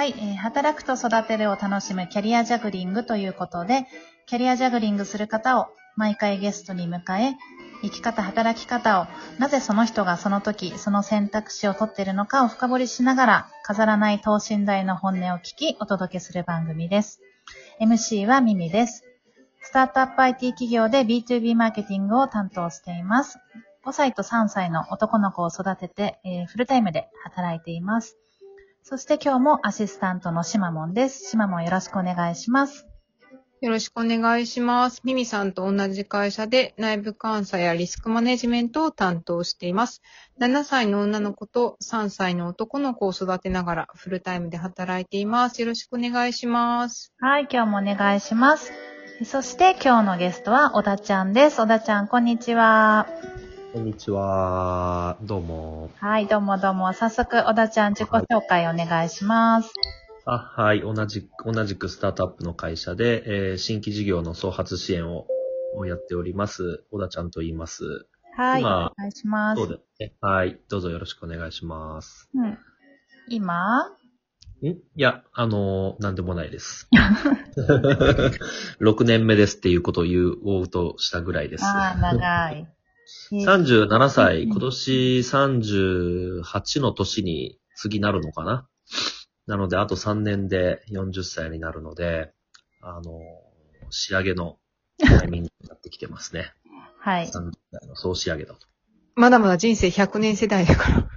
はい、えー働くと育てるを楽しむキャリアジャグリングということで、キャリアジャグリングする方を毎回ゲストに迎え、生き方、働き方を、なぜその人がその時、その選択肢を取っているのかを深掘りしながら、飾らない等身大の本音を聞き、お届けする番組です。MC はミミです。スタートアップ IT 企業で B2B マーケティングを担当しています。5歳と3歳の男の子を育てて、えーフルタイムで働いています。そして今日もアシスタントのシマモンです。シマモンよろしくお願いします。よろしくお願いします。ミミさんと同じ会社で内部監査やリスクマネジメントを担当しています。7歳の女の子と3歳の男の子を育てながらフルタイムで働いています。よろしくお願いします。はい、今日もお願いします。そして今日のゲストは小田ちゃんです。小田ちゃん、こんにちは。こんにちは。どうも。はい、どうもどうも。早速、小田ちゃん自己紹介お願いします。あ、はい。同じく、同じくスタートアップの会社で、えー新規事業の創発支援ををやっております。小田ちゃんと言います。はい、お今願いします。そうですね。はい。どうぞよろしくお願いします。うん、今？ん？いや、あのーなんでもないです。6年目ですっていうことを言おうとしたぐらいです。ああ、長い。37歳、うん今年38の年に次なるのかな？なので、あと3年で40歳になるので、あの、仕上げのタイミングになってきてますね。はい。30代の総仕上げだと。まだまだ人生100年世代だから。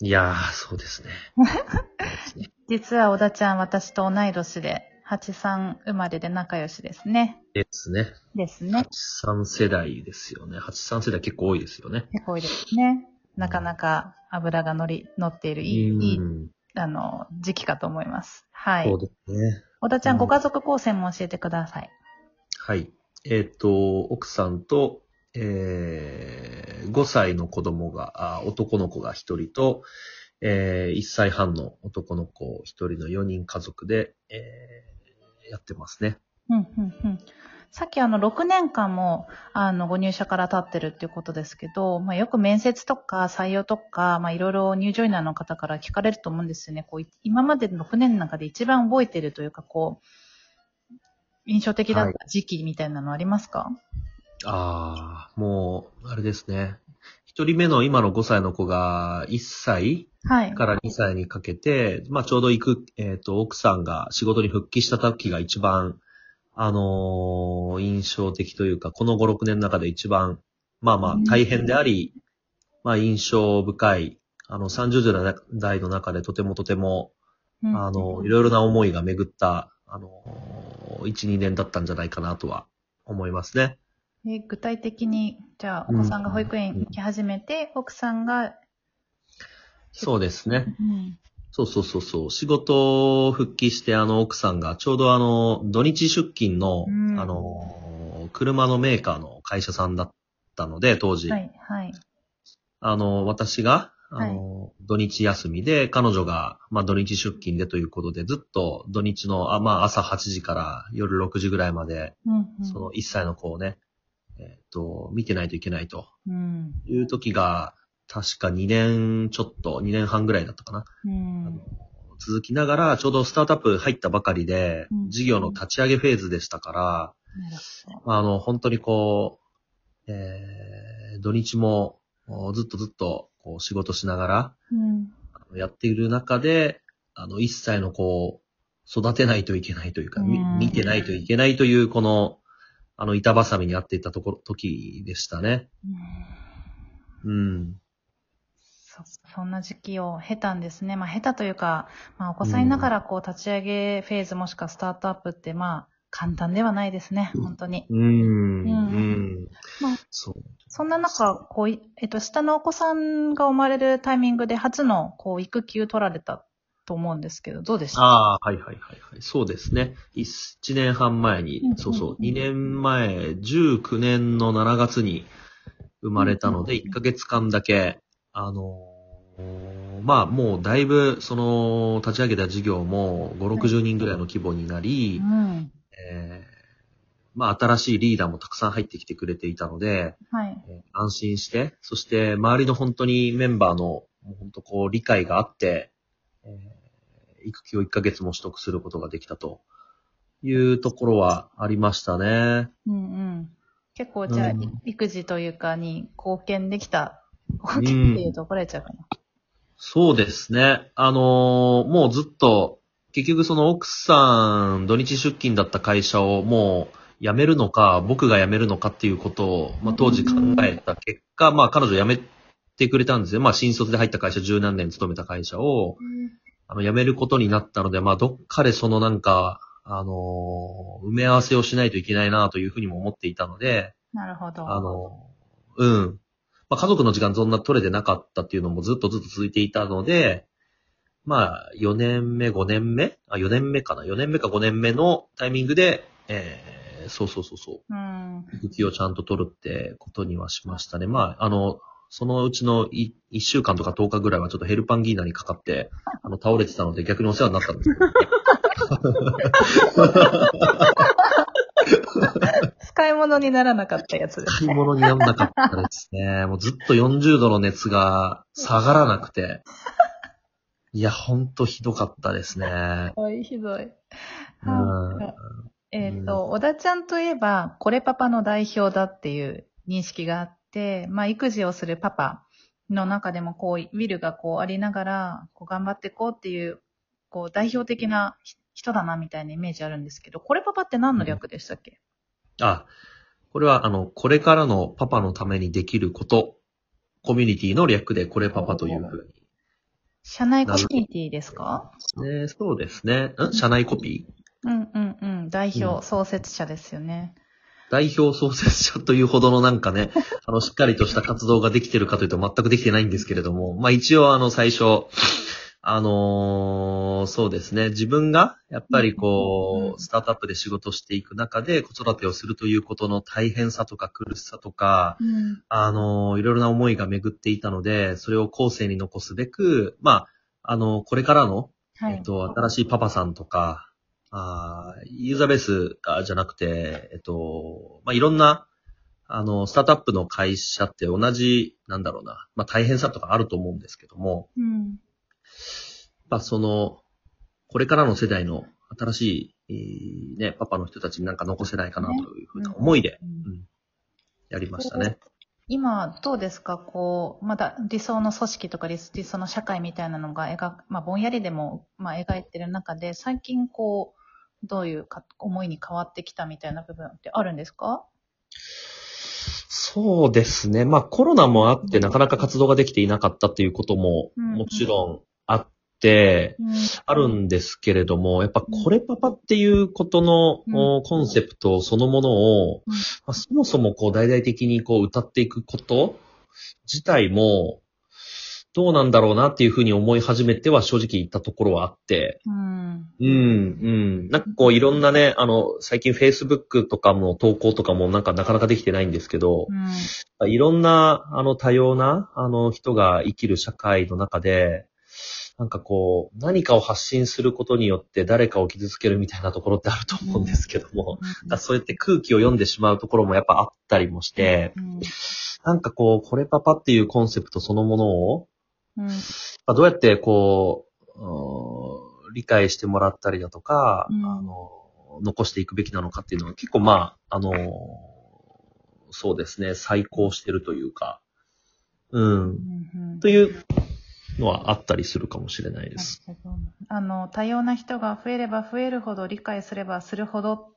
いやー。そうですね 実は小田ちゃん、私と同い年で、83生まれで仲良しですね。ですね。ですね。83世代ですよね。83世代結構多いですよね。結構多いですね。なかなか油が乗り、乗っているいい、いい、うんあの、時期かと思います。はいそ。うですね。小田ちゃん、うんご家族構成も教えてください。はい。えっ、と、奥さんと、えー、5歳の子供が、あ男の子が1人と、えー、1歳半の男の子1人の4人家族で、えー、やってますね。うん、うん、うん。さっきあの、6年間も、あの、ご入社から経ってるっていうことですけど、まあ、よく面接とか採用とか、まあ、いろいろニュージョイナーの方から聞かれると思うんですよね。こう、い今までの6年の中で一番覚えてるというか、こう、印象的だった時期みたいなのありますか、あー、もう、あれですね。1人目の今の5歳の子が1歳はい。から2歳にかけて、まあちょうど行く、えっ、と、奥さんが仕事に復帰した時が一番、あのー印象的というか、この5、6年の中で一番、まあまあ大変であり、まあ印象深い、あの30代の中でとてもとても、うんあの、いろいろな思いが巡った、あのー、1、2年だったんじゃないかなとは思いますね。え具体的に、じゃあ、お子さんが保育園行き始めて、奥さんが、そうですね。うん。そうそうそうそう。仕事復帰して、あの、奥さんが、ちょうどあの、土日出勤の、うんあの、車のメーカーの会社さんだったので、当時。はい、はい。あの、私が、あの、土日休みで、彼女が、まあ、土日出勤でということで、ずっと土日の、あまあ、朝8時から夜6時ぐらいまで、うん、うん。その1歳の子をね、えっ、と、見てないといけないとうん。いう時が、確か2年ちょっと、2年半ぐらいだったかな。うん。続きながら、ちょうどスタートアップ入ったばかりでうん、事業の立ち上げフェーズでしたから、なるほどあの、本当にこう、えー、土日もおずっとずっとこう仕事しながらうん。やっている中で、あの、一歳の子を育てないといけないというか、みうん見てないといけないという、この、あの、板挟みにあっていたところ、時でしたね。うん。そ、そんな時期を経たんですね。まあ、経たというか、まあ、お子さんいながら、こう、立ち上げフェーズもしくはスタートアップって、まあ、簡単ではないですね。本当に。うん。うん。まあそう。そんな中、こうい、えっと、下のお子さんが生まれるタイミングで初の、こう、育休取られたと思うんですけど、どうでした？ああ、はいはいはいはい。そうですね。1年半前に、うんそうそううん、2年前、19年の7月に生まれたので、うん1ヶ月間だけ、あのーまあもうだいぶ、その、立ち上げた事業も5、60人ぐらいの規模になり、うん。えーまあ新しいリーダーもたくさん入ってきてくれていたので、はい。えー安心して、そして周りの本当にメンバーの、もう本当こう理解があって、えー育休を1ヶ月も取得することができたというところはありましたね。うんうん。結構じゃあ、うん育児というかに貢献できた、貢献っていうと怒られちゃうかな。そうですね。あのーもうずっと、結局その奥さん、土日出勤だった会社をもう辞めるのか、僕が辞めるのかっていうことを、まあ、当時考えた結果、まあ彼女辞めてくれたんですよ。まあ新卒で入った会社、十何年勤めた会社を、あの、辞めることになったので、まあどっかでそのなんか、あのー埋め合わせをしないといけないなというふうにも思っていたので、なるほど。あの、うん。まあ、家族の時間そんな取れてなかったっていうのもずっとずっと続いていたので、まあ、4年目、5年目？あ、4年目かな ?4 年目か5年目のタイミングで、えー、そうそうそうそう。うん。育休をちゃんと取るってことにはしましたね。まあ、あの、そのうちのい1週間とか10日ぐらいはちょっとヘルパンギーナにかかって、あの、倒れてたので逆にお世話になったんですけど。使い物にならなかったやつですね。買い物にならなかったですね。もうずっと40度の熱が下がらなくて。いや、ほんとひどかったですね。ひどい、ひどい。えっ、と、小田ちゃんといえば、これパパの代表だっていう認識があって、まあ、育児をするパパの中でも、こう、ウィルがこうありながら、こう頑張っていこうっていう、こう、代表的なひ人だなみたいなイメージあるんですけど、これパパって何の略でしたっけ、あ、これはあの、これからのパパのためにできること、コミュニティの略でこれパパというふう社内コミュニティですか？に。ね、そうですね。ん社内コピー？うんうんうん。代表、うん創設者ですよね。代表創設者というほどのなんかね、あの、しっかりとした活動ができてるかというと全くできてないんですけれども、まあ一応あの最初、あのーそうですね、自分がやっぱりうんこう、スタートアップで仕事していく中で子育てをするということの大変さとか苦しさとか、うん。あのーいろいろな思いが巡っていたので、それを後世に残すべく、まあ、あのこれからのはい。えっと、新しいパパさんとか、あーユーザーベースがじゃなくて、えっと、まあ、いろんな、あの、スタートアップの会社って同じ、なんだろうな、まあ、大変さとかあると思うんですけども、うん。まあ、その、これからの世代の新しい、えーね、パパの人たちになんか残せないかなというふうな思いで、うん。うんやりましたね。今、どうですか？こう、まだ理想の組織とか理理想の社会みたいなのが描く、まあ、ぼんやりでも、まあ、描いてる中で、最近こう、どういうか思いに変わってきたみたいな部分ってあるんですか？そうですね。まあコロナもあってなかなか活動ができていなかったっていうこともうん。もちろんあって、うんあるんですけれども、やっぱこれパパっていうことの、うんおコンセプトそのものを、うんまあそもそもこう大々的にこう歌っていくこと自体も、どうなんだろうなっていうふうに思い始めては正直言ったところはあって、うん。うん、うん。なんかこういろんなね、あの、最近 Facebook とかも投稿とかもなんかなかなかできてないんですけど、うん。いろんな、あの、多様な、あの、人が生きる社会の中で、なんかこう、何かを発信することによって誰かを傷つけるみたいなところってあると思うんですけども、なんかそうやって空気を読んでしまうところもやっぱあったりもして、うん。なんかこう、これパパっていうコンセプトそのものを、うん。まあどうやってこう、理解してもらったりだとか、うん。あの、残していくべきなのかっていうのは結構まあ、あの、そうですね、再考してるというか、うん、うん。というのはあったりするかもしれないです。あの、多様な人が増えれば増えるほど、理解すればするほど、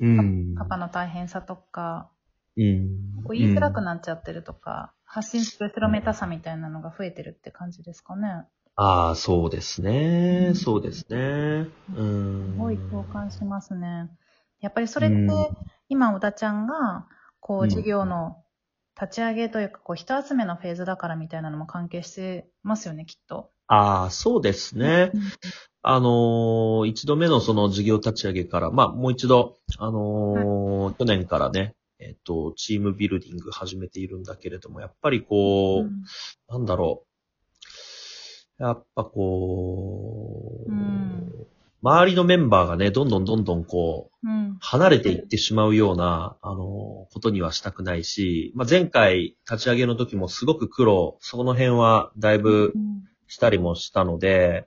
うん。パパの大変さとか、うん。こう言いづらくなっちゃってるとか、発信する後ろめたさみたいなのが増えてるって感じですかね。ああ、そうですね、うんそうですね。うん。すごい共感しますね。やっぱりそれって、うん今、小田ちゃんが、こう、うん事業の立ち上げというか、こう、人集めのフェーズだからみたいなのも関係してますよね、きっと。ああ、そうですね。あのー一度目のその事業立ち上げから、まあ、もう一度、あのー去年からね、えっ、と、チームビルディング始めているんだけれども、やっぱりこう、うんなんだろう。やっぱこう、うん周りのメンバーがね、どんどんどんどんこう、うん。離れていってしまうような、あの、ことにはしたくないし、まあ、前回立ち上げの時もすごく苦労、その辺はだいぶうんしたりもしたので、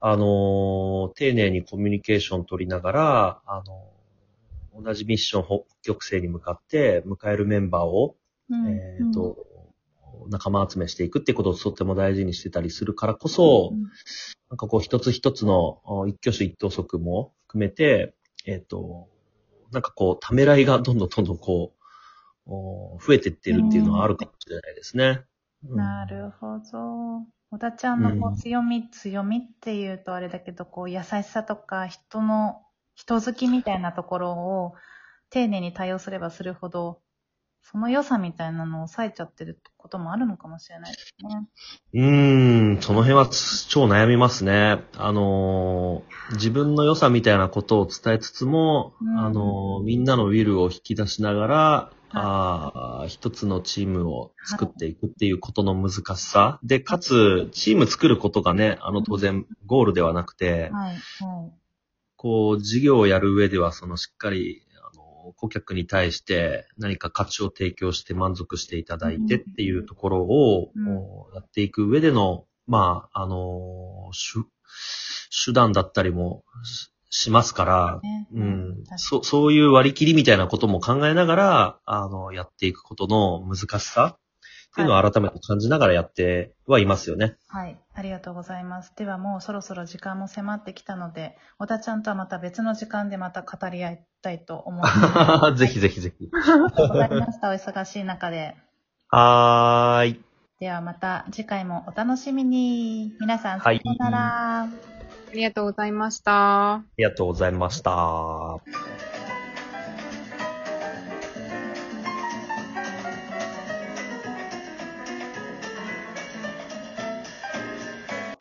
あのー丁寧にコミュニケーション取りながら、あのー同じミッション北極星に向かって迎えるメンバーを、うんえっ、と、仲間集めしていくってことをとっても大事にしてたりするからこそ、うんなんかこう一つ一つのお一挙手一投足も含めて、えっ、と、なんかこう、ためらいがどんどんどんどんこう、お増えてってるっていうのはあるかもしれないですね。うんなるほど。小田ちゃんのこうんう強み、強みっていうとあれだけど、こう優しさとか人の、人好きみたいなところを丁寧に対応すればするほど、その良さみたいなのを抑えちゃってることもあるのかもしれないですね。うーん、その辺はつ超悩みますね。あのー自分の良さみたいなことを伝えつつも、うんあのーみんなのウィルを引き出しながら、あー一つのチームを作っていくっていうことの難しさ。で、かつ、チーム作ることがね、あの当然ゴールではなくて、はい、はい。こう、事業をやる上では、そのしっかり、顧客に対して何か価値を提供して満足していただいてっていうところを、やっていく上での、まあ、あの、手、手段だったりもししますから、ね。うん。そ、そういう割り切りみたいなことも考えながら、あの、やっていくことの難しさっていうのを改めて感じながらやってはいますよね。はい。ありがとうございます。ではもうそろそろ時間も迫ってきたので、小田ちゃんとはまた別の時間でまた語り合いたいと思います。ぜひぜひぜひ。ありがとうございました。お忙しい中で。はーい。ではまた次回もお楽しみに。皆さん、さはいようなら。ありがとうございました。ありがとうございました。